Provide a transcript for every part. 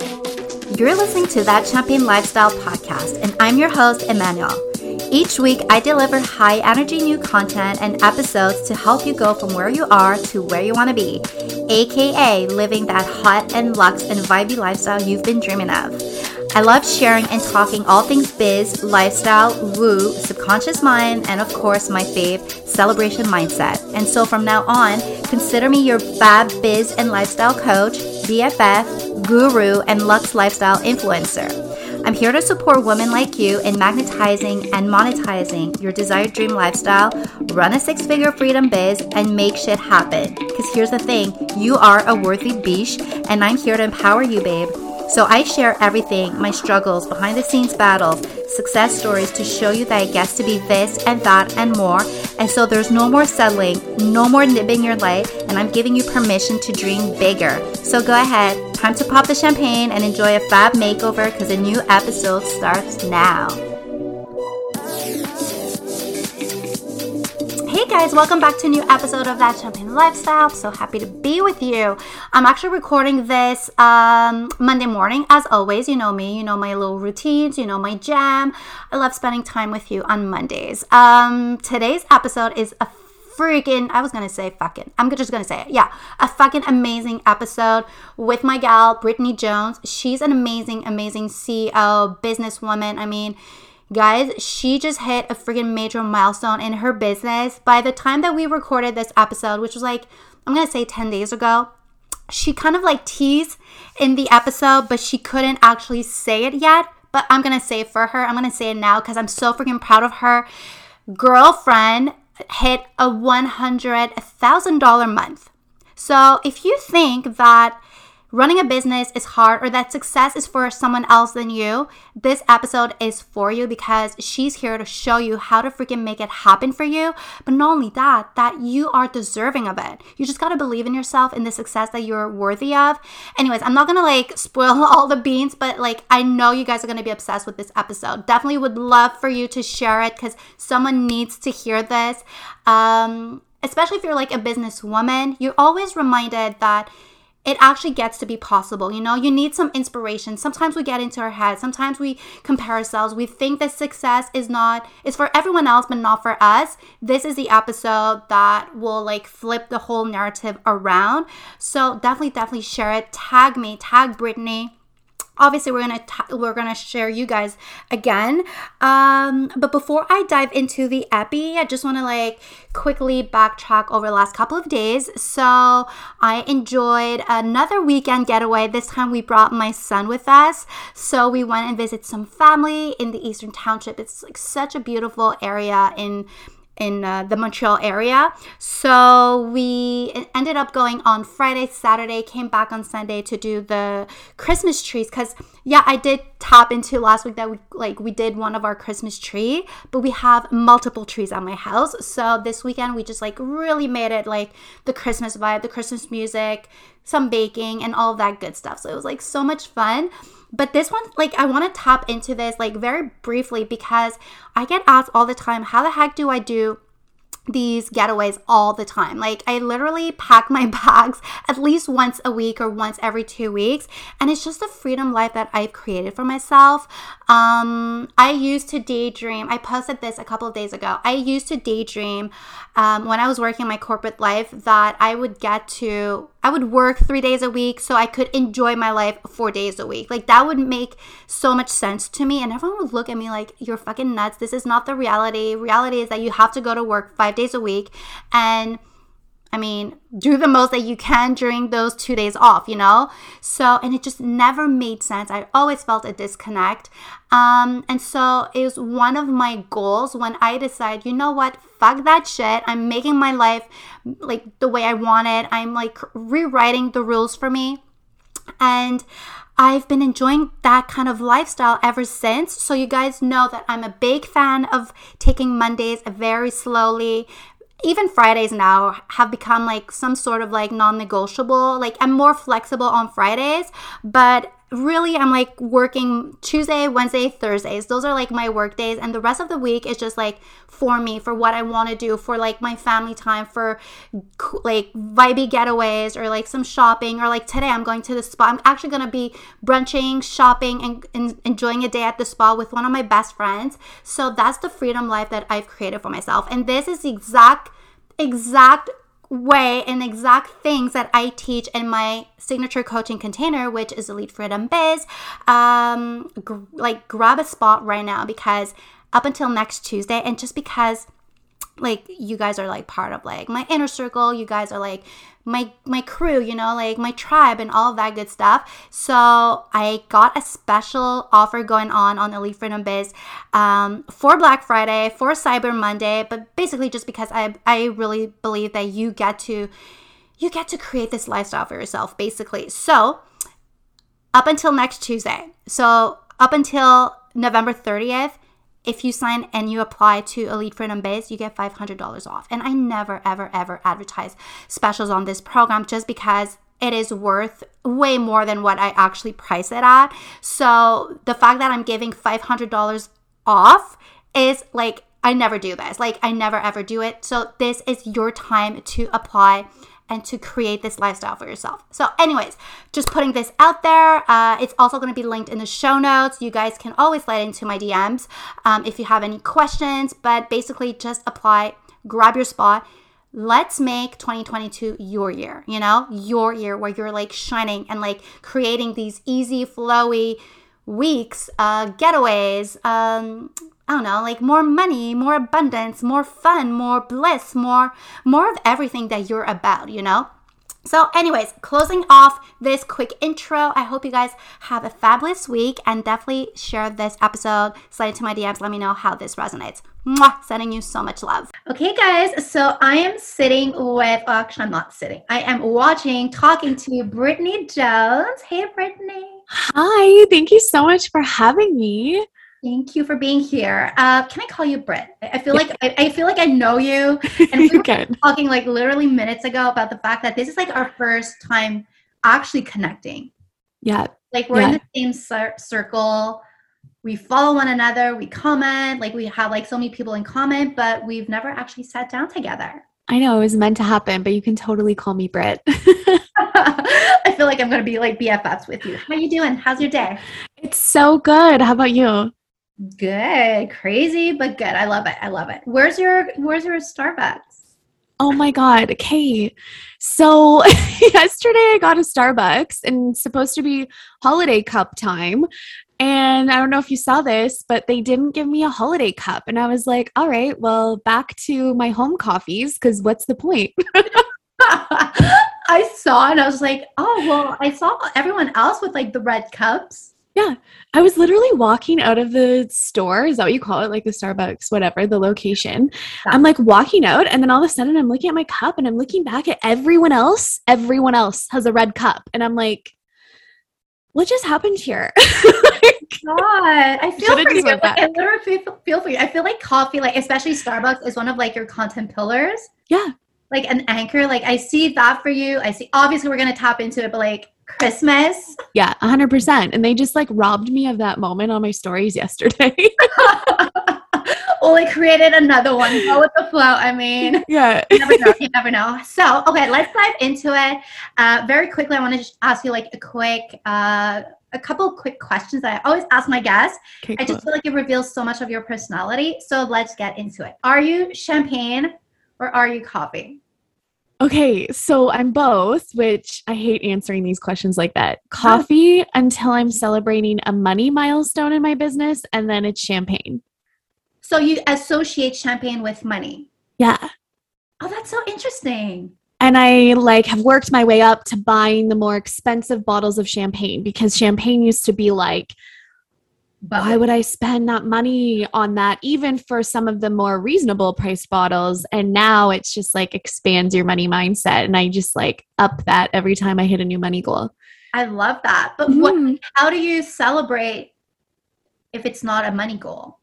You're listening to That Champagne Lifestyle podcast, and I'm your host, Emmanuel. Each week, I deliver high energy new content and episodes to help you go from where you are to where you want to be, aka living that hot and luxe and vibey lifestyle you've been dreaming of. I love sharing and talking all things biz, lifestyle, woo, subconscious mind, and of course, my fave, celebration mindset. And so from now on, consider me your fab biz and lifestyle coach, BFF, guru, and Lux lifestyle influencer. I'm here to support women like you in magnetizing and monetizing your desired dream lifestyle, run a six figure freedom biz, and make shit happen. Because here's the thing you are a worthy biche, and I'm here to empower you, babe. So I share everything my struggles, behind the scenes battles, success stories to show you that it gets to be this and that and more. And so there's no more settling, no more nibbing your light, and I'm giving you permission to dream bigger. So go ahead, time to pop the champagne and enjoy a fab makeover because a new episode starts now. Guys, welcome back to a new episode of That Champagne Lifestyle. so happy to be with you. I'm actually recording this um, Monday morning, as always. You know me, you know my little routines, you know my jam. I love spending time with you on Mondays. Um, today's episode is a freaking I was gonna say fucking I'm just gonna say it yeah a fucking amazing episode with my gal Brittany Jones she's an amazing amazing CEO businesswoman I mean Guys, she just hit a freaking major milestone in her business. By the time that we recorded this episode, which was like, I'm gonna say 10 days ago, she kind of like teased in the episode, but she couldn't actually say it yet. But I'm gonna say it for her. I'm gonna say it now because I'm so freaking proud of her. Girlfriend hit a $100,000 month. So if you think that running a business is hard or that success is for someone else than you, this episode is for you because she's here to show you how to freaking make it happen for you. But not only that, that you are deserving of it. You just got to believe in yourself and the success that you're worthy of. Anyways, I'm not going to like spoil all the beans, but like I know you guys are going to be obsessed with this episode. Definitely would love for you to share it cuz someone needs to hear this. Um especially if you're like a businesswoman, you're always reminded that it actually gets to be possible. You know, you need some inspiration. Sometimes we get into our head. Sometimes we compare ourselves. We think that success is not is for everyone else but not for us. This is the episode that will like flip the whole narrative around. So definitely definitely share it. Tag me, tag Brittany obviously we're gonna t- we're gonna share you guys again. Um but before i dive into the epi i just want to like quickly backtrack over the last couple of days. So i enjoyed another weekend getaway. This time we brought my son with us. So we went and visited some family in the eastern township. It's like such a beautiful area in in uh, the Montreal area. So we ended up going on Friday, Saturday, came back on Sunday to do the Christmas trees cuz yeah, I did tap into last week that we like we did one of our Christmas tree, but we have multiple trees at my house. So this weekend we just like really made it like the Christmas vibe, the Christmas music, some baking and all that good stuff. So it was like so much fun. But this one, like, I want to tap into this, like, very briefly because I get asked all the time, how the heck do I do these getaways all the time. Like I literally pack my bags at least once a week or once every two weeks, and it's just the freedom life that I've created for myself. Um, I used to daydream. I posted this a couple of days ago. I used to daydream um, when I was working my corporate life that I would get to I would work three days a week so I could enjoy my life four days a week. Like that would make so much sense to me. And everyone would look at me like, you're fucking nuts. This is not the reality. Reality is that you have to go to work five days a week and I mean, do the most that you can during those two days off, you know? So, and it just never made sense. I always felt a disconnect. Um, and so it was one of my goals when I decided, you know what, fuck that shit. I'm making my life like the way I want it. I'm like rewriting the rules for me. And I've been enjoying that kind of lifestyle ever since. So, you guys know that I'm a big fan of taking Mondays very slowly, even Fridays now have become like some sort of like non negotiable. Like I'm more flexible on Fridays, but really I'm like working Tuesday, Wednesday, Thursdays. Those are like my work days and the rest of the week is just like for me for what I want to do for like my family time for like vibey getaways or like some shopping or like today I'm going to the spa. I'm actually going to be brunching, shopping and, and enjoying a day at the spa with one of my best friends. So that's the freedom life that I've created for myself. And this is the exact exact way and exact things that I teach in my signature coaching container, which is Elite Freedom Biz. Um, gr- like, grab a spot right now because up until next Tuesday, and just because like you guys are like part of like my inner circle you guys are like my my crew you know like my tribe and all of that good stuff. So i got a special offer going on on elite freedom biz um, for black friday for cyber monday but basically just because i i really believe that you get to you get to create this lifestyle for yourself basically. So up until next tuesday so up until november 30th if you sign and you apply to Elite Freedom Biz, you get $500 off. And I never, ever, ever advertise specials on this program just because it is worth way more than what I actually price it at. So the fact that I'm giving $500 off is like, I never do this. Like, I never ever do it. So this is your time to apply and to create this lifestyle for yourself. So, anyways, just putting this out there. Uh, it's also going to be linked in the show notes. You guys can always slide into my DMs um, if you have any questions, but basically, just apply, grab your spot. Let's make 2022 your year, you know, your year where you're like shining and like creating these easy, flowy weeks, uh, getaways, um, I don't know, like more money, more abundance, more fun, more bliss, more more of everything that you're about, you know? So, anyways, closing off this quick intro, I hope you guys have a fabulous week and definitely share this episode. Slide into my DMs, let me know how this resonates. Mwah, sending you so much love. Okay, guys, so I am sitting with, well, actually, I'm not sitting, I am watching, talking to Brittany Jones. Hey, Brittany. Hi, thank you so much for having me. Thank you for being here. Uh, can I call you Britt? I feel like I, I, feel like I know you. And we were talking like literally minutes ago about the fact that this is like our first time actually connecting. Yeah. Like we're yeah. in the same cir- circle. We follow one another. We comment. Like we have like so many people in common, but we've never actually sat down together. I know it was meant to happen, but you can totally call me Britt. I feel like I'm gonna be like BFFs with you. How you doing? How's your day? It's so good. How about you? Good. Crazy, but good. I love it. I love it. Where's your where's your Starbucks? Oh my god. Kate. So yesterday I got a Starbucks and supposed to be holiday cup time. And I don't know if you saw this, but they didn't give me a holiday cup. And I was like, all right, well, back to my home coffees because what's the point? I saw and I was like, oh, well, I saw everyone else with like the red cups. Yeah. I was literally walking out of the store. Is that what you call it? Like the Starbucks, whatever, the location. Yeah. I'm like walking out, and then all of a sudden I'm looking at my cup and I'm looking back at everyone else. Everyone else has a red cup. And I'm like, what just happened here? like, God, I feel for you. Like, I literally feel, feel for you. I feel like coffee, like especially Starbucks, is one of like your content pillars. Yeah. Like an anchor. Like I see that for you. I see. Obviously, we're gonna tap into it, but like Christmas. Yeah, 100%. And they just like robbed me of that moment on my stories yesterday. well, they created another one. Go with the flow. I mean, yeah. you never know. You never know. So, okay, let's dive into it. Uh, very quickly, I want to just ask you like a quick, uh, a couple quick questions that I always ask my guests. Okay, cool. I just feel like it reveals so much of your personality. So let's get into it. Are you champagne or are you coffee? Okay, so I'm both, which I hate answering these questions like that. Coffee until I'm celebrating a money milestone in my business, and then it's champagne. So you associate champagne with money? Yeah. Oh, that's so interesting. And I like have worked my way up to buying the more expensive bottles of champagne because champagne used to be like but why would I spend that money on that, even for some of the more reasonable priced bottles? And now it's just like expands your money mindset. And I just like up that every time I hit a new money goal. I love that. But mm. what, how do you celebrate if it's not a money goal?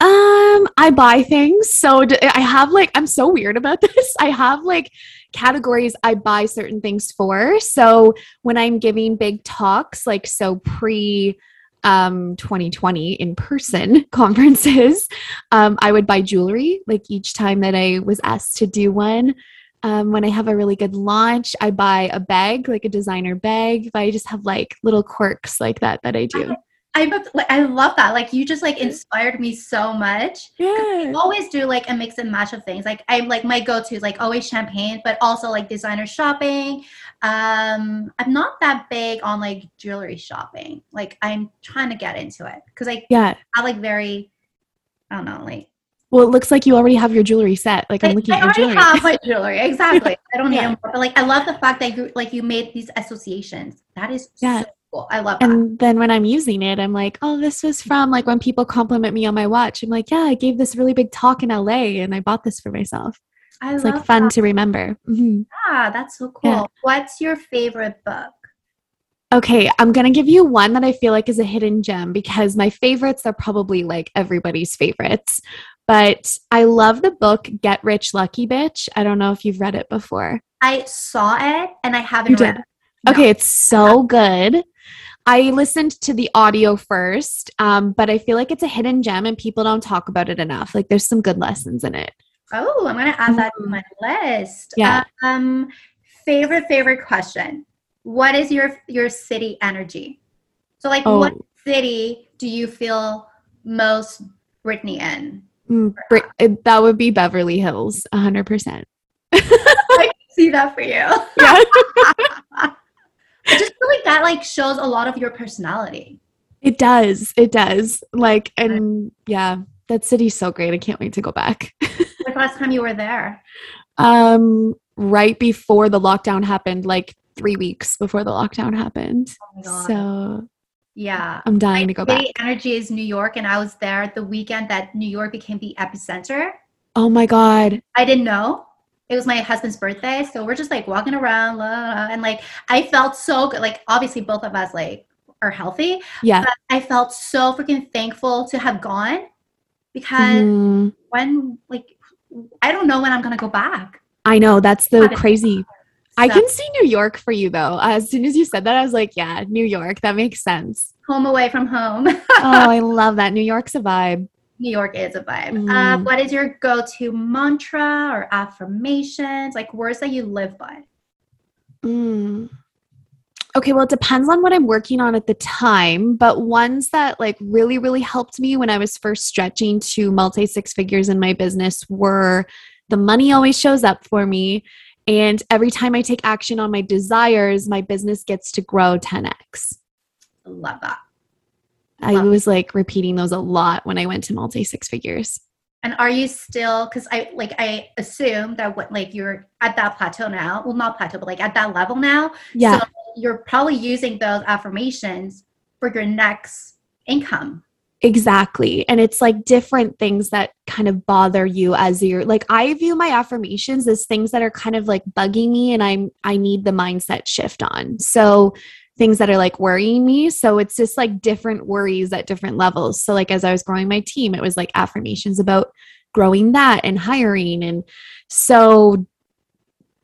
Um, I buy things. So I have like I'm so weird about this. I have like categories I buy certain things for. So when I'm giving big talks, like so pre um 2020 in person conferences, um, I would buy jewelry like each time that I was asked to do one. Um, when I have a really good launch, I buy a bag, like a designer bag. But I just have like little quirks like that that I do. I'm I love that. Like you just like inspired me so much. Yeah. always do like a mix and match of things. Like I'm like my go-to is like always champagne, but also like designer shopping. Um, I'm not that big on like jewelry shopping. Like I'm trying to get into it because I Yeah. I like very I don't know like Well, it looks like you already have your jewelry set. Like I'm looking I at your already jewelry. have my jewelry exactly. I don't need Yeah. more, but like I love the fact that you like you made these associations. That is Yeah. so cool. I love that. And then when I'm using it, I'm like, oh, this was from like when people compliment me on my watch. I'm like, yeah, I gave this really big talk in LA and I bought this for myself. I It's like fun that. to remember. Mhm. Yeah, that's so cool. Yeah. What's your favorite book? Okay, I'm going to give you one that I feel like is a hidden gem because my favorites are probably like everybody's favorites. But I love the book Get Rich Lucky Bitch. I don't know if you've read it before. I saw it and I haven't read it. No. Okay, it's so good. I listened to the audio first, um, but I feel like it's a hidden gem and people don't talk about it enough. Like there's some good lessons in it. Oh, I'm gonna add that to my list. Yeah. Um, favorite favorite question. What is your your city energy? So, like, what Oh. city do you feel most Brittany in? Mm, that would be Beverly Hills, 100%. I can see that for you. Yeah. I just feel like that like shows a lot of your personality. it does. It does. Like, and yeah, that city's so great. I can't wait to go back. Like last time you were there. um, right before the lockdown happened, like three weeks before the lockdown happened. Oh my god. So yeah. I'm dying to go back. Energy is New York, and I was there the weekend that New York became the epicenter. Oh my God. I didn't know. It was my husband's birthday, so we're just like walking around, la, la, la, and like I felt so good. Like obviously, both of us like are healthy. Yeah. But I felt so freaking thankful to have gone because Mhm. when like I don't know when I'm gonna go back. I know. That's the crazy. I can see New York for you though. As soon as you said that, I was like, yeah, New York. That makes sense. home away from home. oh, I love that. New York's a vibe. New York is a vibe. Uh, Mm. what is your go-to mantra or affirmations, like words that you live by? Mm. Okay, well, it depends on what I'm working on at the time, but ones that like really, really helped me when I was first stretching to multi six figures in my business were the money always shows up for me. And every time I take action on my desires, my business gets to grow 10x. Love that. I was like repeating those a lot when I went to multi six figures. And are you still? Because I like I assume that what like you're at that plateau now. Well, not plateau, but like at that level now. Yeah. So you're probably using those affirmations for your next income. Exactly. And it's like different things that kind of bother you as you're like I view my affirmations as things that are kind of like bugging me and I'm I need the mindset shift on. So things that are like worrying me. So it's just like different worries at different levels. So like as I was growing my team, it was like affirmations about growing that and hiring and so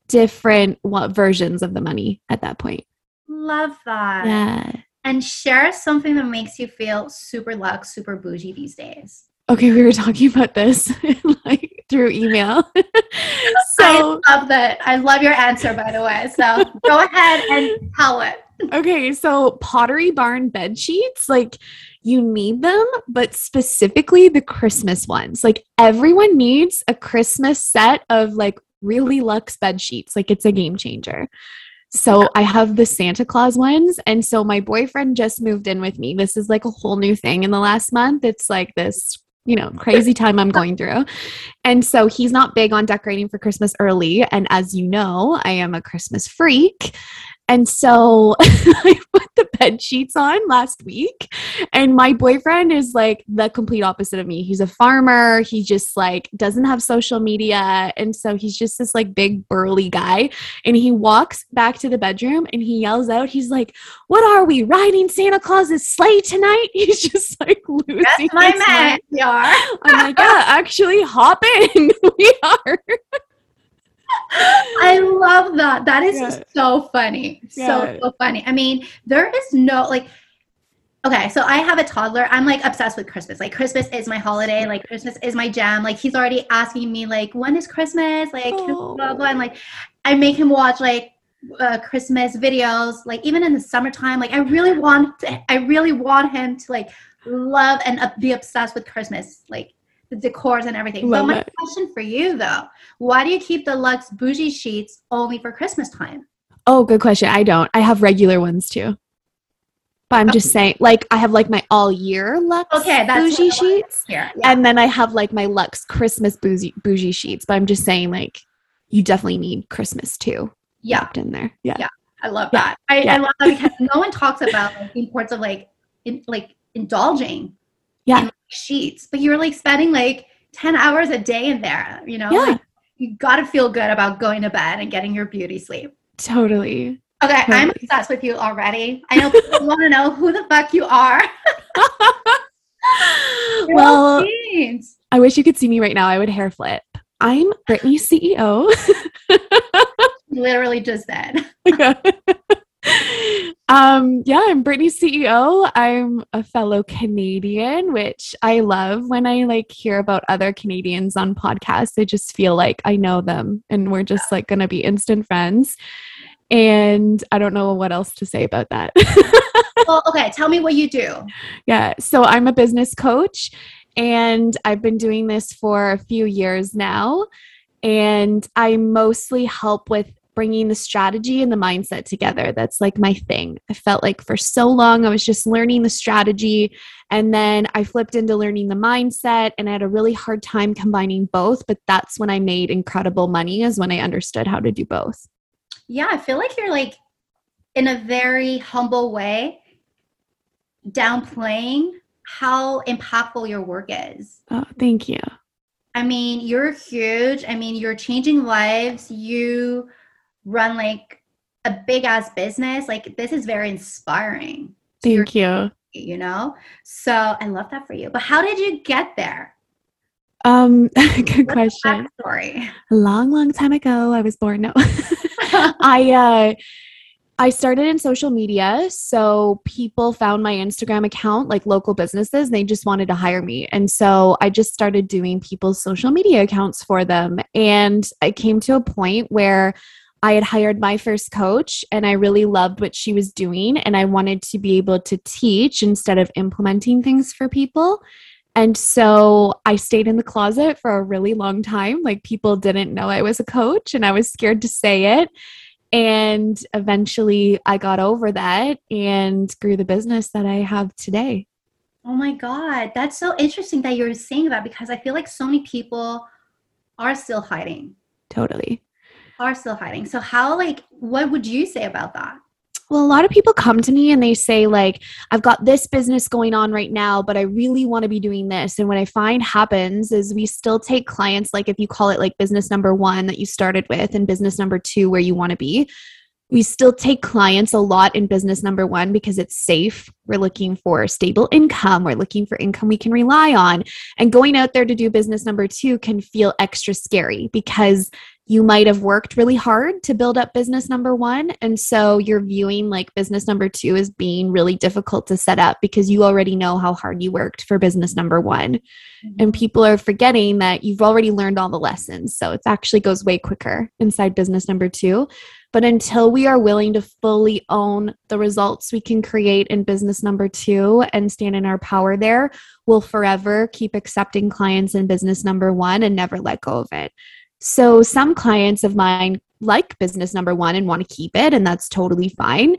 different what versions of the money at that point. Love that. Yeah. And share something that makes you feel super luxe, super bougie these days. Okay, we were talking about this like through email. so I love that. I love your answer, by the way. So go ahead and tell it. Okay, so Pottery Barn bed sheets, like you need them, but specifically the Christmas ones. Like everyone needs a Christmas set of like really luxe bed sheets. Like it's a game changer. So I have the Santa Claus ones. And so my boyfriend just moved in with me. This is like a whole new thing in the last month. It's like this, you know, crazy time I'm going through. And so he's not big on decorating for Christmas early. And as you know, I am a Christmas freak. And so I put the bed sheets on last week. And my boyfriend is like the complete opposite of me. He's a farmer. He just like doesn't have social media. And so he's just this like big burly guy. And he walks back to the bedroom and he yells out, he's like, What are we riding Santa Claus's sleigh tonight? He's just like losing That's my man. are. I'm like, yeah, actually hop in. we are. I love that. That is Yeah. so funny. So, so funny. I mean, there is no like, okay, so I have a toddler. I'm like obsessed with Christmas. Like, Christmas is my holiday. Like, Christmas is my jam. Like, he's already asking me, like, when is Christmas? Like, Oh. blah, blah. And like, I make him watch like, uh, Christmas videos, like even in the summertime, like I really want, to, I really want him to like love and uh, be obsessed with Christmas, like the decors and everything. Love but my it. question for you though, why do you keep the Lux bougie sheets only for Christmas time? Oh, good question. I don't. I have regular ones too. But I'm just saying, like, I have like my all year Lux Okay, that's bougie what I wanted sheets. Here, yeah. And then I have like my Lux Christmas bougie, bougie sheets. But I'm just saying, like, you definitely need Christmas too yeah, wrapped in there. Yeah. Yeah. I love Yeah, that. I, yeah. I love that because no one talks about like, the importance of like, in, like indulging Yeah. in sheets, but you're like spending like ten hours a day in there. You know, Yeah. Like, you got to feel good about going to bed and getting your beauty sleep. Totally. Okay, I'm Totally. obsessed with you already. I know people want to know who the fuck you are. well, I wish you could see me right now. I would hair flip. I'm Brittany's E CEO. literally just said. Um yeah i'm Brittany ceo i'm a fellow canadian which i love when i like hear about other canadians on podcasts. I just feel like i know them and we're just like gonna be instant friends. And i don't know what else to say about that. Well, okay, tell me what you do. yeah so i'm a business coach and i've been doing this for a few years now. And i mostly help with bringing the strategy and the mindset together that's like my thing i felt like for so long i was just learning the strategy and then i flipped into learning the mindset and i had a really hard time combining both but that's when i made incredible money is when i understood how to do both Yeah, I feel like you're like in a very humble way downplaying how impactful your work is. oh thank you I mean, you're huge. I mean, you're changing lives. You run like a big ass business. Like this is very inspiring. thank you you know? So I love that for you. But how did you get there? um good What's question backstory? a long long time ago i was born no I uh I started in social media, so people found my Instagram account, like local businesses, and they just wanted to hire me. And so I just started doing people's social media accounts for them. And I came to a point where I had hired my first coach and I really loved what she was doing. And I wanted to be able to teach instead of implementing things for people. And so I stayed in the closet for a really long time. Like people didn't know I was a coach and I was scared to say it. And eventually I got over that and grew the business that I have today. Oh my God. That's so interesting that you're saying that because I feel like so many people are still hiding. Totally. Are still hiding. So how like what would you say about that? Well, a lot of people come to me and they say, like, I've got this business going on right now, but I really want to be doing this. And what I find happens is we still take clients, like, if you call it like business number one that you started with and business number two where you want to be, we still take clients a lot in business number one because it's safe. We're looking for stable income. We're looking for income we can rely on. And going out there to do business number two can feel extra scary because you might have worked really hard to build up business number one. And so you're viewing like business number two as being really difficult to set up because you already know how hard you worked for business number one. Mm-hmm. And people are forgetting that you've already learned all the lessons. So it actually goes way quicker inside business number two. But until we are willing to fully own the results we can create in business number two and stand in our power there, we'll forever keep accepting clients in business number one and never let go of it. So some clients of mine like business number one and want to keep it, and that's totally fine.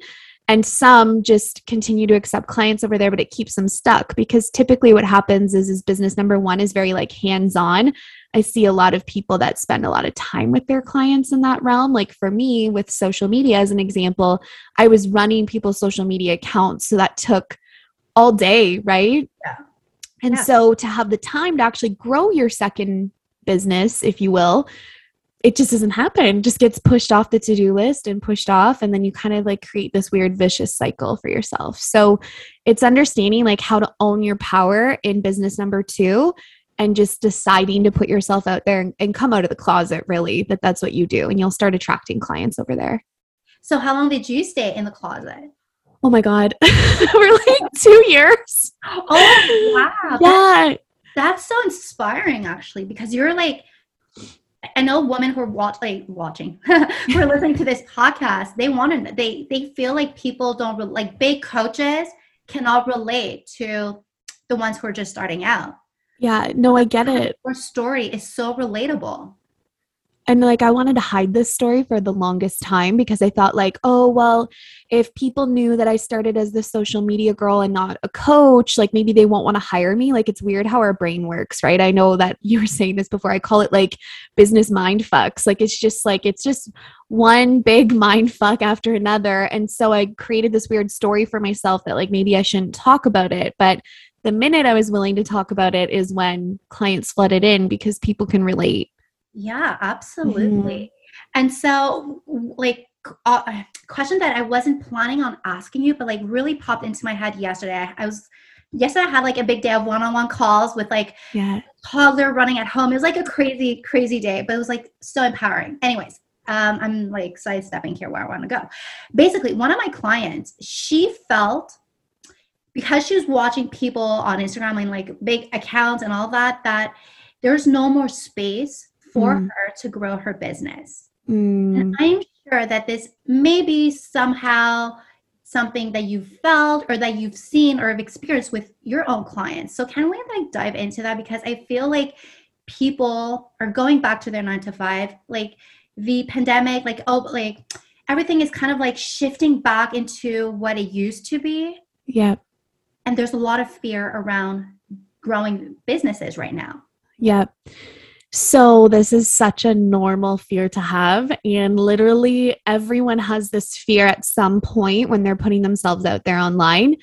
and some just continue to accept clients over there but it keeps them stuck because typically what happens is is business number 1 is very like hands on I see a lot of people that spend a lot of time with their clients in that realm. Like for me, with social media, as an example, I was running people's social media accounts. So that took all day, right? Yeah. And Yeah. so to have the time to actually grow your second business, if you will, it just doesn't happen. It just gets pushed off the to do list and pushed off. And then you kind of like create this weird vicious cycle for yourself. So it's understanding like how to own your power in business number two and just deciding to put yourself out there and, and come out of the closet, really, that that's what you do. And you'll start attracting clients over there. So how long did you stay in the closet? Oh my God. We're like two years. Oh wow. Yeah. That's so inspiring actually because you're like I know women who are watch, like watching, who are listening to this podcast. They want to. They they feel like people don't re- like big coaches cannot relate to the ones who are just starting out. Yeah. No, I get it. Your story is so relatable. And like I wanted to hide this story for the longest time because I thought like, oh well, if people knew that I started as the social media girl and not a coach, like maybe they won't want to hire me. Like it's weird how our brain works, right? I know that you were saying this before. I call it like business mind fucks. Like it's just like it's just one big mind fuck after another. And so I created this weird story for myself that like maybe I shouldn't talk about it, but the minute I was willing to talk about it is when clients flooded in because people can relate. Yeah, absolutely. And so, like, uh, a question that I wasn't planning on asking you, but like really popped into my head yesterday. I was yesterday I had like a big day of one-on-one calls with like Yeah. toddler running at home. It was like a crazy, crazy day, but it was like so empowering. Anyways, um, I'm like sidestepping here where I want to go. Basically, one of my clients, she felt because she was watching people on Instagram and like big accounts and all that, that there's no more space for Mm. her to grow her business. Mm. And I'm sure that this may be somehow something that you've felt or that you've seen or have experienced with your own clients. So can we like dive into that? Because I feel like people are going back to their nine to five. Like the pandemic, like oh like everything is kind of like shifting back into what it used to be. Yeah. And there's a lot of fear around growing businesses right now. Yeah. So, this is such a normal fear to have. And literally, everyone has this fear at some point when they're putting themselves out there online.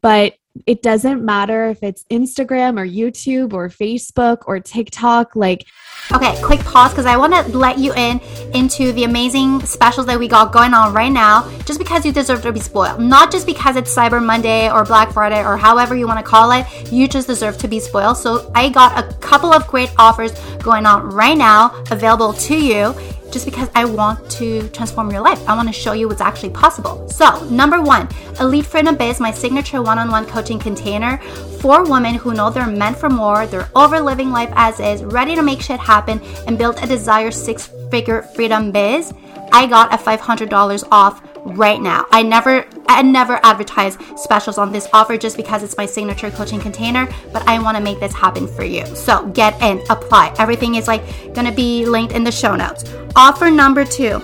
But it doesn't matter if it's Instagram or YouTube or Facebook or TikTok. Like, Okay, quick pause because I want to let you in into the amazing specials that we got going on right now. Just because you deserve to be spoiled, not just because it's Cyber Monday or Black Friday or however you want to call it. You just deserve to be spoiled. So I got a couple of great offers going on right now, available to you. Just because I want to transform your life. I want to show you what's actually possible. So, number one, Elite Freedom Biz, my signature one on one coaching container for women who know they're meant for more, they're over living life as is, ready to make shit happen, and build a desired six figure freedom biz. I got a $500 off right now. I never I never advertise specials on this offer just because it's my signature coaching container, but I want to make this happen for you. So, get in, apply. Everything is like going to be linked in the show notes. Offer number 2.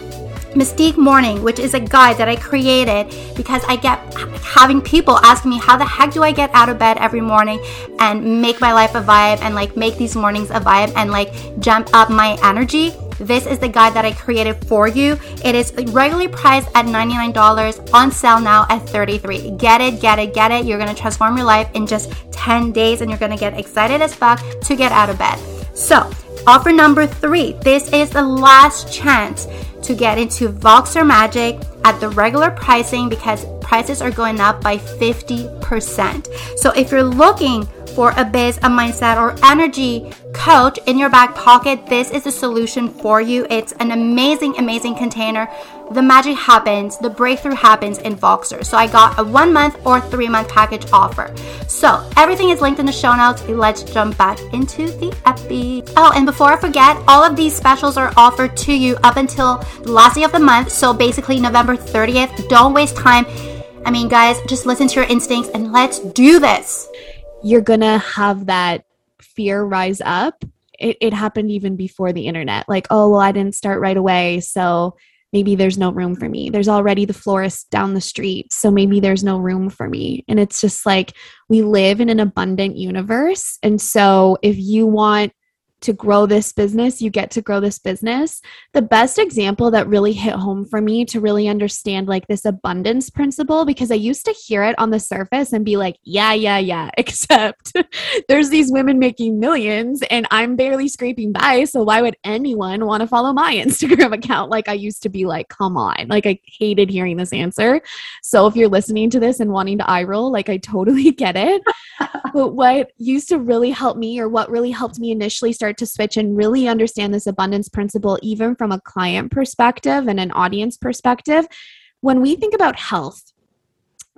Mystique Morning, which is a guide that I created because I get having people asking me how the heck do I get out of bed every morning and make my life a vibe and like make these mornings a vibe and like jump up my energy. This is the guide that I created for you. It is regularly priced at $99 on sale now at 33. Get it, get it, get it. You're to transform your life in just 10 days and you're to get excited as fuck to get out of bed. So, offer number 3. This is the last chance to get into Voxer Magic at the regular pricing because prices are going up by 50%. So if you're looking for a biz, a mindset, or energy coach in your back pocket, this is the solution for you. It's an amazing, amazing container. The magic happens, the breakthrough happens in Voxer. So I got a one month or three month package offer. So everything is linked in the show notes. Let's jump back into the epi. Oh, and before I forget, all of these specials are offered to you up until the last day of the month. So basically, November 30th. Don't waste time. I mean, guys, just listen to your instincts and let's do this. You're gonna have that fear rise up. It, it happened even before the internet. Like, oh well, I didn't start right away, so maybe there's no room for me. There's already the florist down the street, so maybe there's no room for me. And it's just like we live in an abundant universe. And so if you want to grow this business, you get to grow this business. The best example that really hit home for me to really understand like this abundance principle, because I used to hear it on the surface and be like, yeah, yeah, yeah, except there's these women making millions and I'm barely scraping by. So why would anyone want to follow my Instagram account? Like I used to be like, come on. Like I hated hearing this answer. So if you're listening to this and wanting to eye roll, like I totally get it. but what used to really help me or what really helped me initially start start to switch and really understand this abundance principle, even from a client perspective and an audience perspective, when we think about health,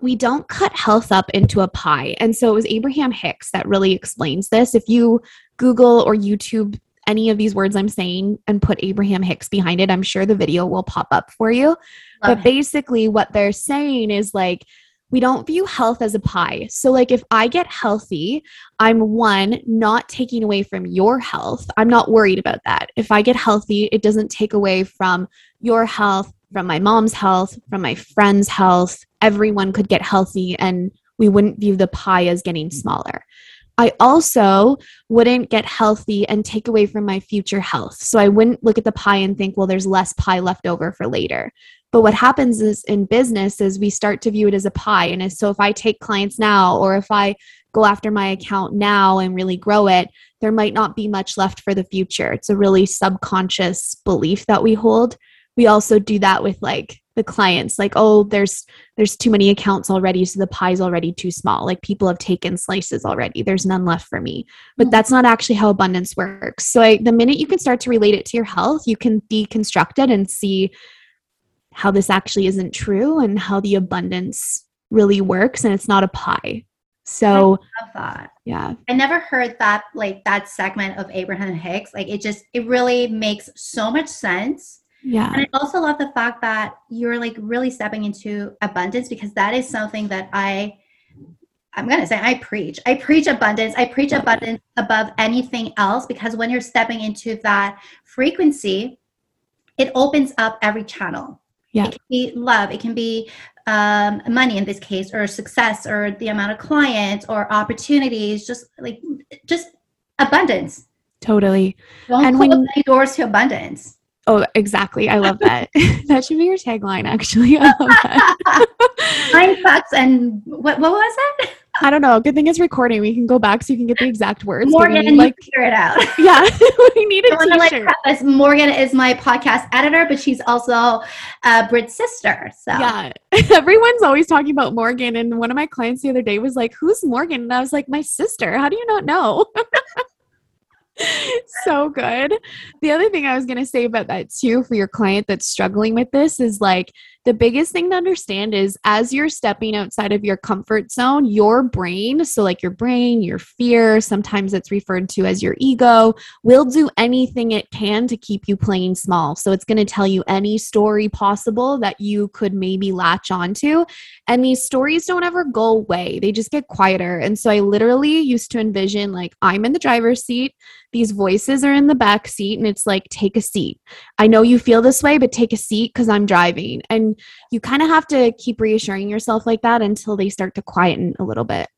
we don't cut health up into a pie. And so it was Abraham Hicks that really explains this. If you Google or YouTube any of these words I'm saying and put Abraham Hicks behind it, I'm sure the video will pop up for you. Love but basically, what they're saying is like, we don't view health as a pie. So, like, if I get healthy, I'm one, not taking away from your health. I'm not worried about that. If I get healthy, it doesn't take away from your health, from my mom's health, from my friend's health. Everyone could get healthy, and we wouldn't view the pie as getting smaller. I also wouldn't get healthy and take away from my future health. So I wouldn't look at the pie and think, well, there's less pie left over for later. But what happens is in business is we start to view it as a pie. And so if I take clients now or if I go after my account now and really grow it, there might not be much left for the future. It's a really subconscious belief that we hold. We also do that with like the clients like oh there's there's too many accounts already so the pie's already too small like people have taken slices already there's none left for me but mm-hmm. that's not actually how abundance works so I, the minute you can start to relate it to your health you can deconstruct it and see how this actually isn't true and how the abundance really works and it's not a pie. So I love that. Yeah. I never heard that like that segment of Abraham Hicks. Like it just it really makes so much sense. Yeah. And I also love the fact that you're like really stepping into abundance because that is something that I I'm going to say I preach. I preach abundance. I preach abundance above anything else because when you're stepping into that frequency, it opens up every channel. Yeah. It can be love. It can be um, money in this case, or success, or the amount of clients, or opportunities. Just like just abundance. Totally. Don't and close when, doors to abundance. Oh, exactly. I love that. that should be your tagline, actually. I love that. Nine facts and what? What was it? I don't know. Good thing it's recording. We can go back so you can get the exact words. Morgan, need, like, figure it out. Yeah, we need a t-shirt. Like, Morgan is my podcast editor, but she's also uh, Brit's sister. So yeah, everyone's always talking about Morgan, and one of my clients the other day was like, "Who's Morgan?" And I was like, "My sister." How do you not know? So good. The other thing I was going to say about that too for your client that's struggling with this is like the biggest thing to understand is as you're stepping outside of your comfort zone, your brain, so like your brain, your fear, sometimes it's referred to as your ego, will do anything it can to keep you playing small. So it's going to tell you any story possible that you could maybe latch onto. And these stories don't ever go away, they just get quieter. And so I literally used to envision like I'm in the driver's seat, these voices are in the back seat, and it's like, take a seat. I know you feel this way, but take a seat because I'm driving. And you kind of have to keep reassuring yourself like that until they start to quieten a little bit.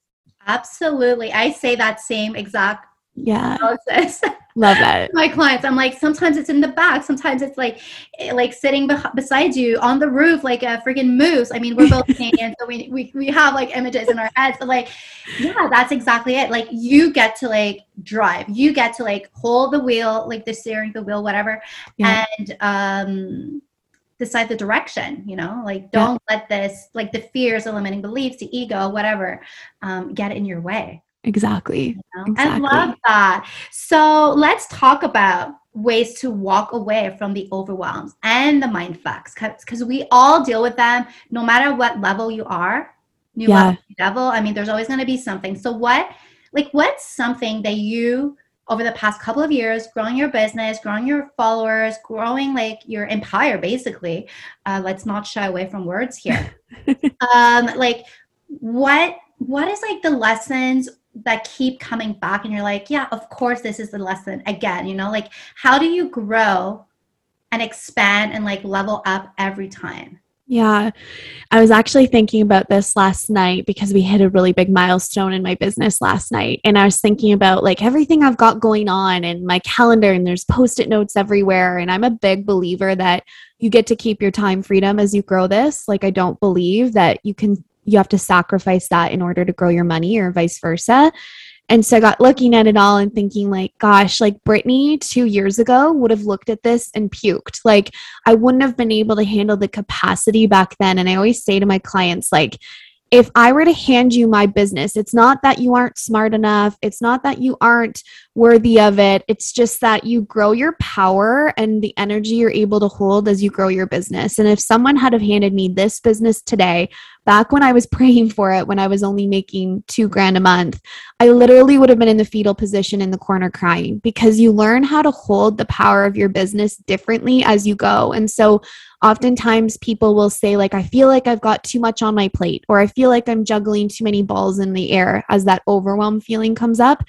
Absolutely. I say that same exact yeah process. love that my clients i'm like sometimes it's in the back sometimes it's like eh, like sitting be- beside you on the roof like a freaking moose i mean we're both canadian so we, we we have like images in our heads but like yeah that's exactly it like you get to like drive you get to like hold the wheel like the steering the wheel whatever yeah. and um decide the direction you know like don't yeah. let this like the fears the limiting beliefs the ego whatever um, get in your way exactly. You know? exactly i love that so let's talk about ways to walk away from the overwhelms and the mind fucks because we all deal with them no matter what level you are new yeah. level, level i mean there's always going to be something so what like what's something that you over the past couple of years growing your business growing your followers growing like your empire basically. Uh, let's not shy away from words here. Um like what what is like the lessons that keep coming back and you're like yeah of course this is the lesson again you know? Like how do you grow and expand and like level up every time. Yeah. I was actually thinking about this last night because we hit a really big milestone in my business last night. And I was thinking about like everything I've got going on and my calendar, and there's post it notes everywhere. And I'm a big believer that you get to keep your time freedom as you grow this. Like, I don't believe that you can, you have to sacrifice that in order to grow your money or vice versa. And so I got looking at it all and thinking, like, gosh, like Brittany two years ago would have looked at this and puked. Like, I wouldn't have been able to handle the capacity back then. And I always say to my clients, like, if I were to hand you my business, it's not that you aren't smart enough. It's not that you aren't worthy of it. It's just that you grow your power and the energy you're able to hold as you grow your business. And if someone had have handed me this business today, back when I was praying for it, when I was only making two grand a month, I literally would have been in the fetal position in the corner crying because you learn how to hold the power of your business differently as you go. And so oftentimes people will say like i feel like i've got too much on my plate or i feel like i'm juggling too many balls in the air as that overwhelm feeling comes up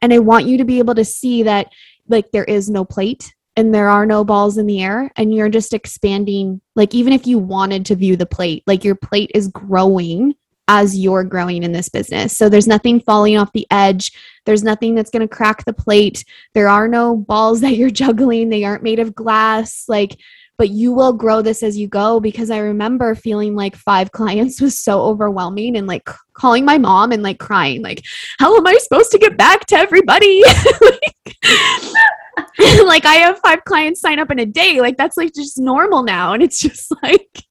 and i want you to be able to see that like there is no plate and there are no balls in the air and you're just expanding like even if you wanted to view the plate like your plate is growing as you're growing in this business. So there's nothing falling off the edge. There's nothing that's going to crack the plate. There are no balls that you're juggling. They aren't made of glass. Like but you will grow this as you go because I remember feeling like five clients was so overwhelming and like calling my mom and like crying, like, how am I supposed to get back to everybody? like, like I have five clients sign up in a day. Like that's like just normal now. And it's just like,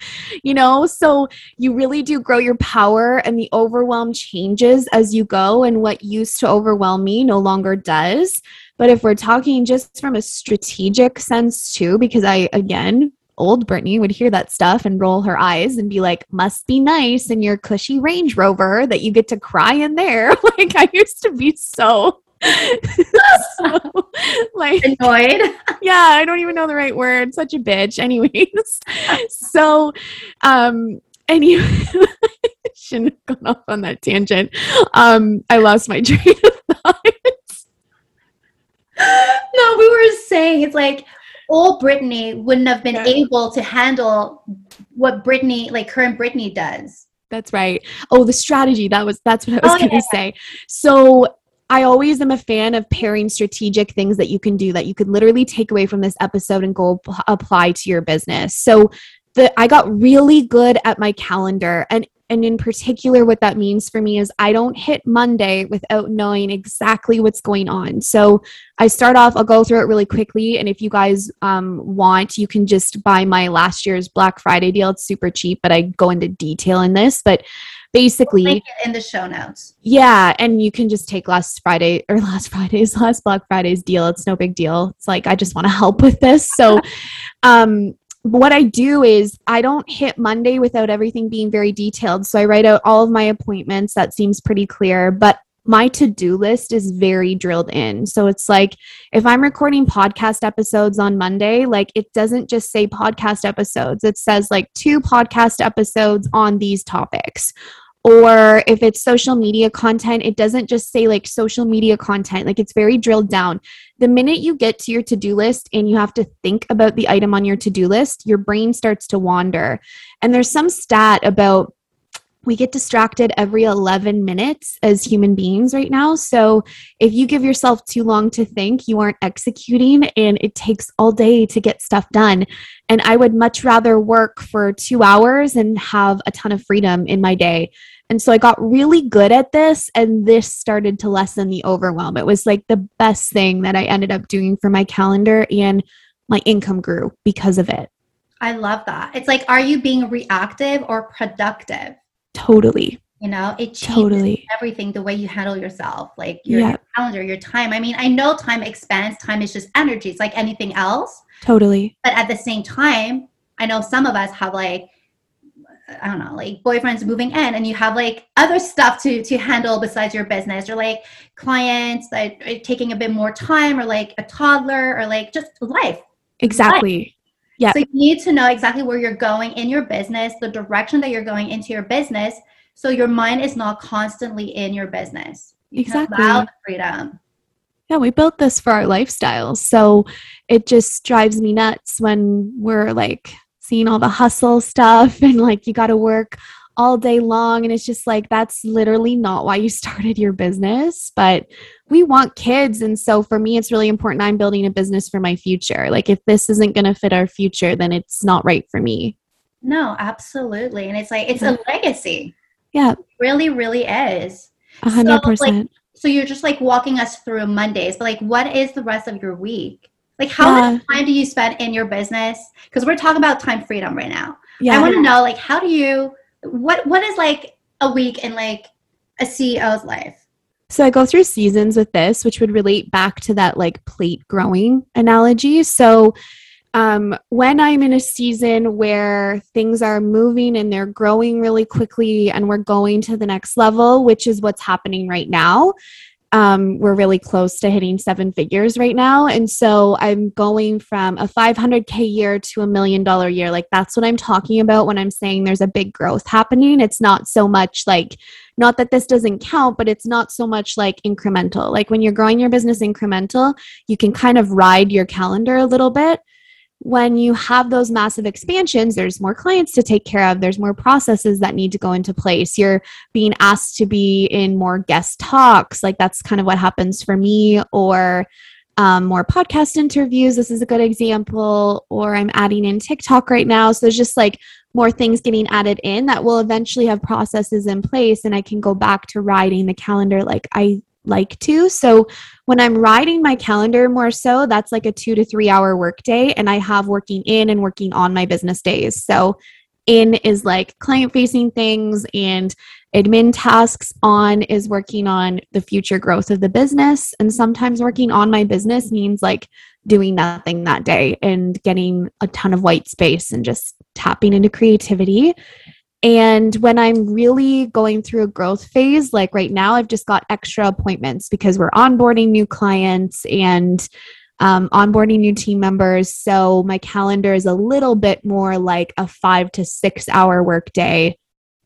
you know, so you really do grow your power and the overwhelm changes as you go. And what used to overwhelm me no longer does. But if we're talking just from a strategic sense too, because I, again, old Brittany would hear that stuff and roll her eyes and be like, must be nice in your cushy Range Rover that you get to cry in there. like I used to be so, so like annoyed. Yeah, I don't even know the right word. Such a bitch. Anyways. so um anyway shouldn't have gone off on that tangent. Um I lost my train of thought no, we were saying it's like old Brittany wouldn't have been yeah. able to handle what Brittany, like current Brittany does. That's right. Oh, the strategy. That was that's what I was oh, going to yeah. say. So I always am a fan of pairing strategic things that you can do that you could literally take away from this episode and go apply to your business. So the I got really good at my calendar and and in particular, what that means for me is I don't hit Monday without knowing exactly what's going on. So I start off, I'll go through it really quickly. And if you guys um, want, you can just buy my last year's Black Friday deal. It's super cheap, but I go into detail in this. But basically we'll in the show notes yeah and you can just take last friday or last friday's last black friday's deal it's no big deal it's like i just want to help with this so um what I do is I don't hit Monday without everything being very detailed. So I write out all of my appointments. That seems pretty clear. But my to do list is very drilled in. So it's like if I'm recording podcast episodes on Monday, like it doesn't just say podcast episodes, it says like two podcast episodes on these topics or if it's social media content, it doesn't just say like social media content, like it's very drilled down. The minute you get to your to do list and you have to think about the item on your to do list, your brain starts to wander. And there's some stat about we get distracted every 11 minutes as human beings right now. So if you give yourself too long to think, you aren't executing, and it takes all day to get stuff done. And I would much rather work for two hours and have a ton of freedom in my day and so I got really good at this, and this started to lessen the overwhelm. It was like the best thing that I ended up doing for my calendar, and my income grew because of it. I love that. It's like, are you being reactive or productive? Totally. You know, it changes totally. everything the way you handle yourself, like your, your calendar, your time. I mean, I know time expands, time is just energy. It's like anything else. Totally. But at the same time, I know some of us have like I don't know, like boyfriends moving in and you have like other stuff to to handle besides your business or like clients that are taking a bit more time or like a toddler or like just life. Exactly. Yeah. So you need to know exactly where you're going in your business, the direction that you're going into your business so your mind is not constantly in your business. Exactly. Allow freedom. Yeah, we built this for our lifestyles. So it just drives me nuts when we're like seeing all the hustle stuff and like you got to work all day long. And it's just like, that's literally not why you started your business. But we want kids. And so for me, it's really important. I'm building a business for my future. Like, if this isn't going to fit our future, then it's not right for me. No, absolutely. And it's like, it's a legacy. Yeah. It really, really is. A hundred So, like, so you're just like walking us through Mondays, but like, what is the rest of your week? Like, how much time do you spend in your business? Because we're talking about time freedom right now. Yeah. I want to know, like, how do you, what, what is like a week in like a CEO's life? So I go through seasons with this, which would relate back to that like plate growing analogy. So um, when I'm in a season where things are moving and they're growing really quickly and we're going to the next level, which is what's happening right now, um, we're really close to hitting seven figures right now. And so I'm going from a 500K year to a million dollar year. Like that's what I'm talking about when I'm saying there's a big growth happening. It's not so much like, not that this doesn't count, but it's not so much like incremental. Like when you're growing your business incremental, you can kind of ride your calendar a little bit when you have those massive expansions, there's more clients to take care of, there's more processes that need to go into place. You're being asked to be in more guest talks. Like that's kind of what happens for me, or um, more podcast interviews. This is a good example. Or I'm adding in TikTok right now. So there's just like more things getting added in that will eventually have processes in place, and I can go back to writing the calendar like I like to. So when I'm writing my calendar more so, that's like a two to three hour work day. And I have working in and working on my business days. So in is like client facing things and admin tasks on is working on the future growth of the business and sometimes working on my business means like doing nothing that day and getting a ton of white space and just tapping into creativity and when I'm really going through a growth phase, like right now, I've just got extra appointments because we're onboarding new clients and um, onboarding new team members. So my calendar is a little bit more like a five to six hour workday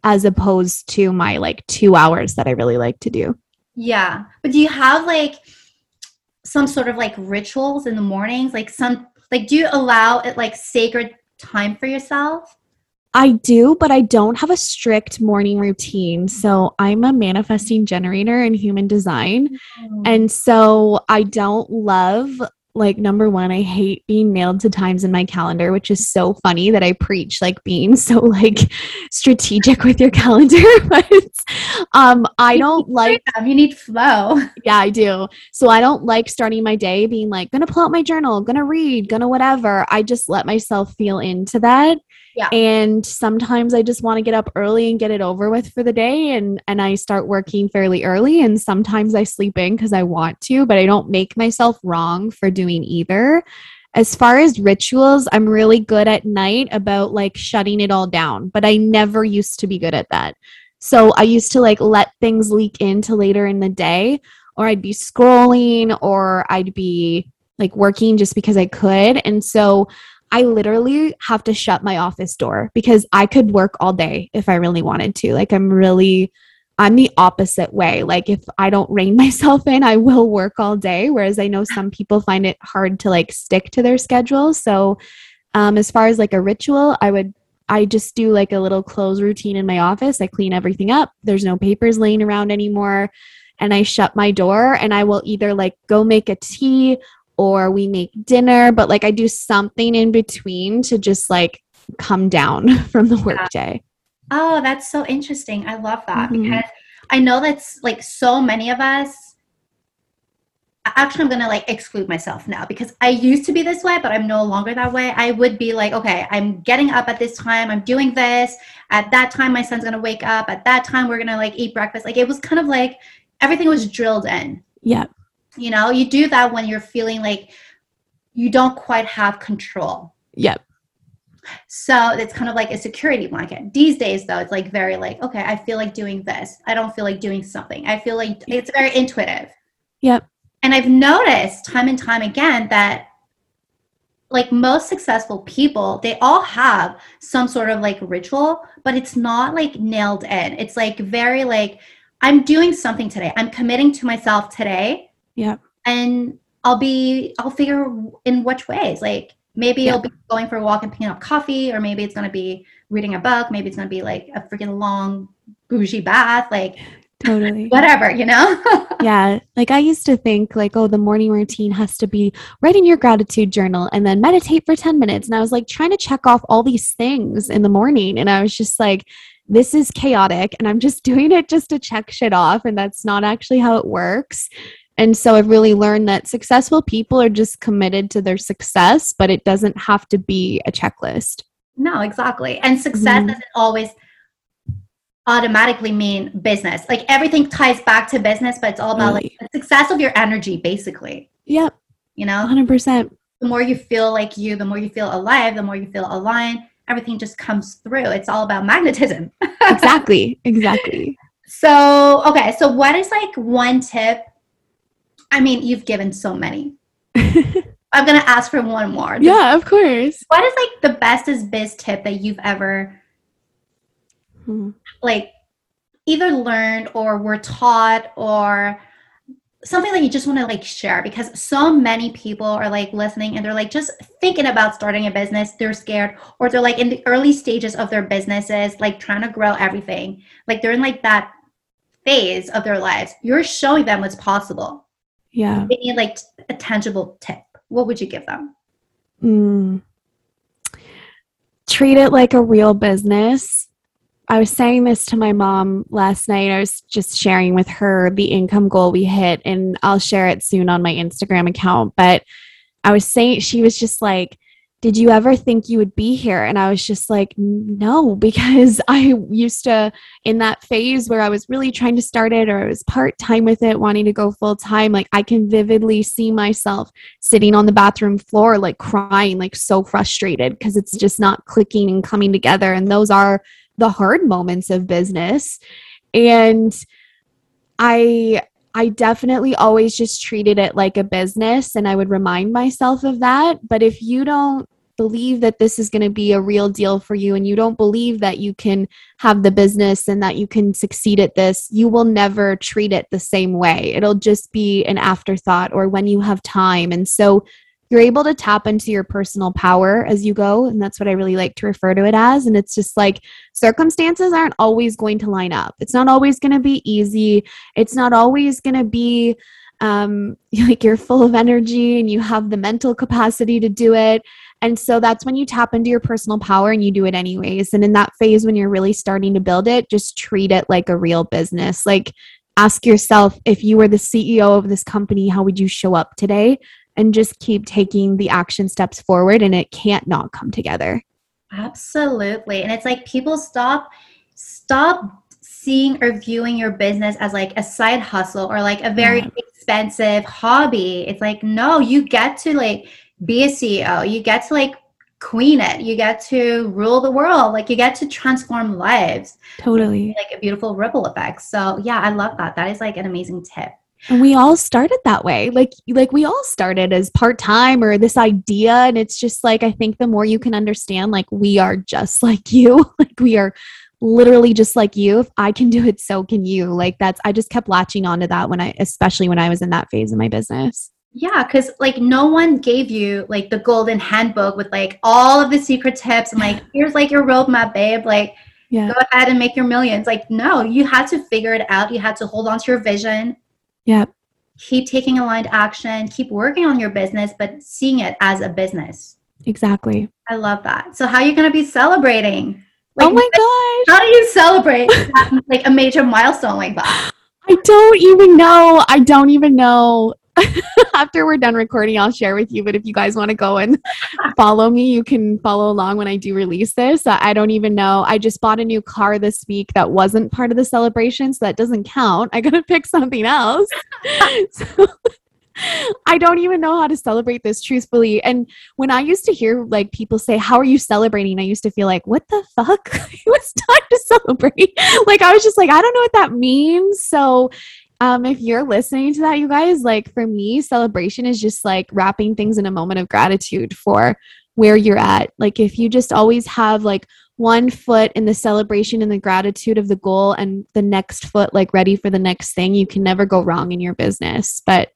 as opposed to my like two hours that I really like to do. Yeah. But do you have like some sort of like rituals in the mornings? Like some, like, do you allow it like sacred time for yourself? I do, but I don't have a strict morning routine. So I'm a manifesting generator in human design. And so I don't love, like, number one, I hate being nailed to times in my calendar, which is so funny that I preach like being so like strategic with your calendar. but um, I don't like, you need flow. yeah, I do. So I don't like starting my day being like, gonna pull out my journal, gonna read, gonna whatever. I just let myself feel into that. Yeah. And sometimes I just want to get up early and get it over with for the day and and I start working fairly early and sometimes I sleep in cuz I want to, but I don't make myself wrong for doing either. As far as rituals, I'm really good at night about like shutting it all down, but I never used to be good at that. So I used to like let things leak into later in the day or I'd be scrolling or I'd be like working just because I could. And so I literally have to shut my office door because I could work all day if I really wanted to. Like, I'm really, I'm the opposite way. Like, if I don't rein myself in, I will work all day. Whereas I know some people find it hard to like stick to their schedule. So, um, as far as like a ritual, I would, I just do like a little close routine in my office. I clean everything up. There's no papers laying around anymore. And I shut my door and I will either like go make a tea or we make dinner, but like I do something in between to just like come down from the workday. Oh, that's so interesting. I love that Mhm. because I know that's like so many of us. Actually, I'm gonna like exclude myself now because I used to be this way, but I'm no longer that way. I would be like, okay, I'm getting up at this time, I'm doing this. At that time, my son's gonna wake up. At that time, we're gonna like eat breakfast. Like it was kind of like everything was drilled in. Yeah. You know, you do that when you're feeling like you don't quite have control. Yep. So it's kind of like a security blanket. These days, though, it's like very like, okay, I feel like doing this. I don't feel like doing something. I feel like it's very intuitive. Yep. And I've noticed time and time again that like most successful people, they all have some sort of like ritual, but it's not like nailed in. It's like very like, I'm doing something today. I'm committing to myself today. Yep. and I'll be I'll figure in which ways. Like maybe Yeah. it'll be going for a walk and picking up coffee, or maybe it's gonna be reading a book, maybe it's gonna be like a freaking long bougie bath, like Totally. whatever, you know? Yeah. Like I used to think like, oh, the morning routine has to be writing your gratitude journal and then meditate for 10 minutes. And I was like trying to check off all these things in the morning. And I was just like, this is chaotic and I'm just doing it just to check shit off. And that's not actually how it works. And so I've really learned that successful people are just committed to their success, but it doesn't have to be a checklist. no, exactly. And success Mhm. doesn't always automatically mean business. Like everything ties back to business, but it's all about like the success of your energy, basically. Yep. You know? 100%. the more you feel like you, the more you feel alive, the more you feel aligned, everything just comes through. It's all about magnetism. Exactly. Exactly. so, okay, so what is like one tip? I mean, you've given so many. I'm going to ask for one more. yeah, of course. What is like the bestest biz tip that you've ever Hmm. like either learned or were taught or something that you just want to like share because so many people are like listening and they're like just thinking about starting a business they're scared or they're like in the early stages of their businesses like trying to grow everything like they're in like that phase of their lives you're showing them what's possible Yeah. they need like a tangible tip what would you give them Mm. Treat it like a real business. I was saying this to my mom last night. I was just sharing with her the income goal we hit, and I'll share it soon on my Instagram account. But I was saying, she was just like, Did you ever think you would be here? And I was just like, No, because I used to, in that phase where I was really trying to start it or I was part time with it, wanting to go full time, like I can vividly see myself sitting on the bathroom floor, like crying, like so frustrated because it's just not clicking and coming together. And those are the hard moments of business. And I, I definitely always just treated it like a business and I would remind myself of that. But if you don't believe that this is going to be a real deal for you and you don't believe that you can have the business and that you can succeed at this, you will never treat it the same way. It'll just be an afterthought or when you have time. And so you're able to tap into your personal power as you go. And that's what I really like to refer to it as. And it's just like circumstances aren't always going to line up. It's not always going to be easy. It's not always going to be um, like you're full of energy and you have the mental capacity to do it. And so that's when you tap into your personal power and you do it anyways. And in that phase, when you're really starting to build it, just treat it like a real business. Like, ask yourself if you were the CEO of this company, how would you show up today? And just keep taking the action steps forward, and it can't not come together. Absolutely. And it's like people stop stop seeing or viewing your business as like a side hustle or like a very Yeah. expensive hobby. It's like no, you get to like be a CEO. You get to like queen it. You get to rule the world. Like you get to transform lives. Totally. Like a beautiful ripple effect. So, yeah, I love that. That is like an amazing tip. And we all started that way. Like like we all started as part-time or this idea and it's just like I think the more you can understand like we are just like you. like we are literally just like you. If I can do it so can you. Like that's I just kept latching onto that when I especially when I was in that phase of my business. Yeah, because like no one gave you like the golden handbook with like all of the secret tips and like here's like your roadmap, babe. Like Yeah. go ahead and make your millions. Like no, you had to figure it out. You had to hold on to your vision, Yeah. keep taking aligned action, keep working on your business, but seeing it as a business. Exactly. I love that. So how are you gonna be celebrating? Like, oh my gosh. how do you celebrate like a major milestone like that? I don't even know. I don't even know. After we're done recording, I'll share with you. But if you guys want to go and follow me, you can follow along when I do release this. I I don't even know. I just bought a new car this week that wasn't part of the celebration, so that doesn't count. I got to pick something else. so, I don't even know how to celebrate this truthfully. And when I used to hear like people say, How are you celebrating? I used to feel like, What the fuck? it was time to celebrate. like, I was just like, I don't know what that means. So, um, if you're listening to that, you guys, like for me, celebration is just like wrapping things in a moment of gratitude for where you're at. Like, if you just always have like one foot in the celebration and the gratitude of the goal and the next foot like ready for the next thing, you can never go wrong in your business. But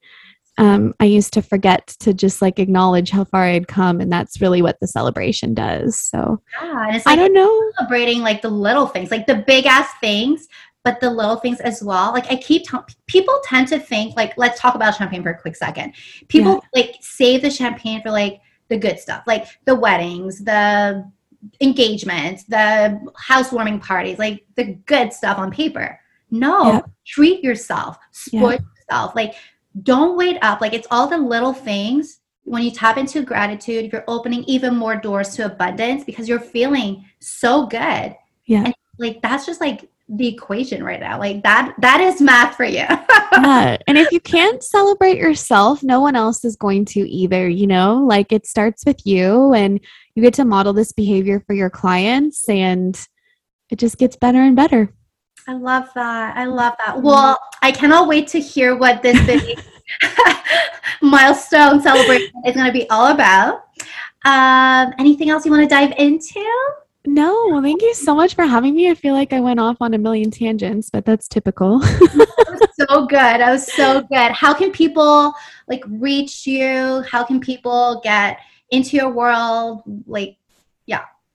um, I used to forget to just like acknowledge how far I had come, and that's really what the celebration does. So Yeah, and it's I don't know. celebrating like the little things, like the big ass things, but the little things as well. Like I keep telling people tend to think like let's talk about champagne for a quick second. People like save the champagne for like the good stuff, like the weddings, the engagements, the housewarming parties, like the good stuff on paper. No, Yeah. treat yourself, spoil yourself. Like don't wait up. Like it's all the little things. When you tap into gratitude, you're opening even more doors to abundance because you're feeling so good. Yeah. And like that's just like the equation right now. Like that that is math for you. yeah. And if you can't celebrate yourself, no one else is going to either, you know? Like it starts with you and you get to model this behavior for your clients and it just gets better and better. I love that. I love that. Well, I cannot wait to hear what this big milestone celebration is going to be all about. Um, anything else you want to dive into? No, thank you so much for having me. I feel like I went off on a million tangents, but that's typical. so good. That was so good. How can people like reach you? How can people get into your world? Like,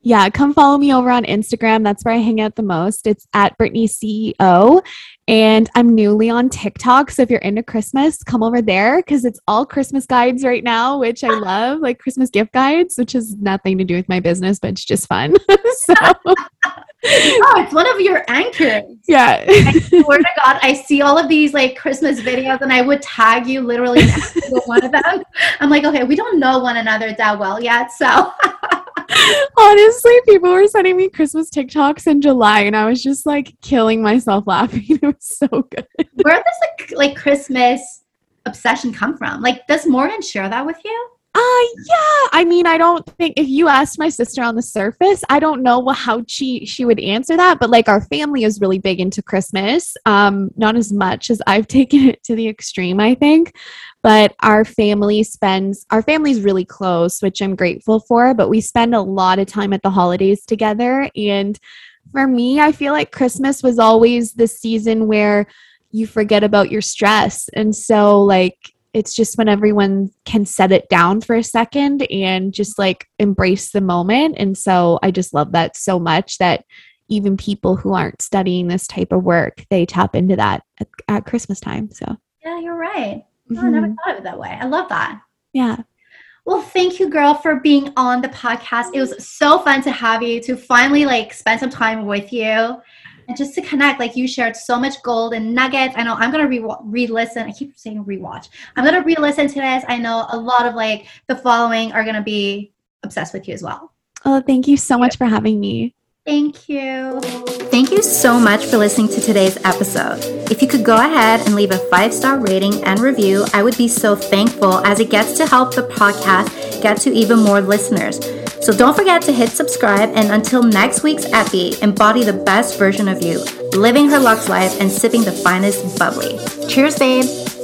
yeah, come follow me over on Instagram. That's where I hang out the most. It's at Brittany CEO. And I'm newly on TikTok. So if you're into Christmas, come over there because it's all Christmas guides right now, which I love, like Christmas gift guides, which has nothing to do with my business, but it's just fun. so oh, it's one of your anchors. yeah. I swear to God, I see all of these like Christmas videos and I would tag you literally in every single one of them. I'm like, okay, we don't know one another that well yet. So Honestly, people were sending me Christmas TikToks in July and I was just like killing myself laughing. It was so good. where does the like Christmas obsession come from? Like, does Morgan share that with you? Uh yeah. I mean, I don't think if you asked my sister on the surface, I don't know how she she would answer that, but like our family is really big into Christmas. Um not as much as I've taken it to the extreme, I think. But our family spends our family's really close, which I'm grateful for, but we spend a lot of time at the holidays together and for me, I feel like Christmas was always the season where you forget about your stress. And so like it's just when everyone can set it down for a second and just like embrace the moment. And so I just love that so much that even people who aren't studying this type of work, they tap into that at, at Christmas time. So, Yeah, you're right. Oh, I never mhm. thought of it that way. I love that. yeah. Well, thank you, girl, for being on the podcast. It was so fun to have you, to finally like spend some time with you and just to connect. Like you shared so much gold and nuggets. I know I'm gonna re re-listen. I keep saying rewatch. I'm gonna re-listen to this. I know a lot of like the following are gonna be obsessed with you as well. Oh, thank you so much for having me. Thank you. Thank you so much for listening to today's episode. If you could go ahead and leave a five star rating and review, I would be so thankful as it gets to help the podcast get to even more listeners. So don't forget to hit subscribe. And until next week's epi, embody the best version of you, living her Lux life and sipping the finest bubbly. Cheers, babe.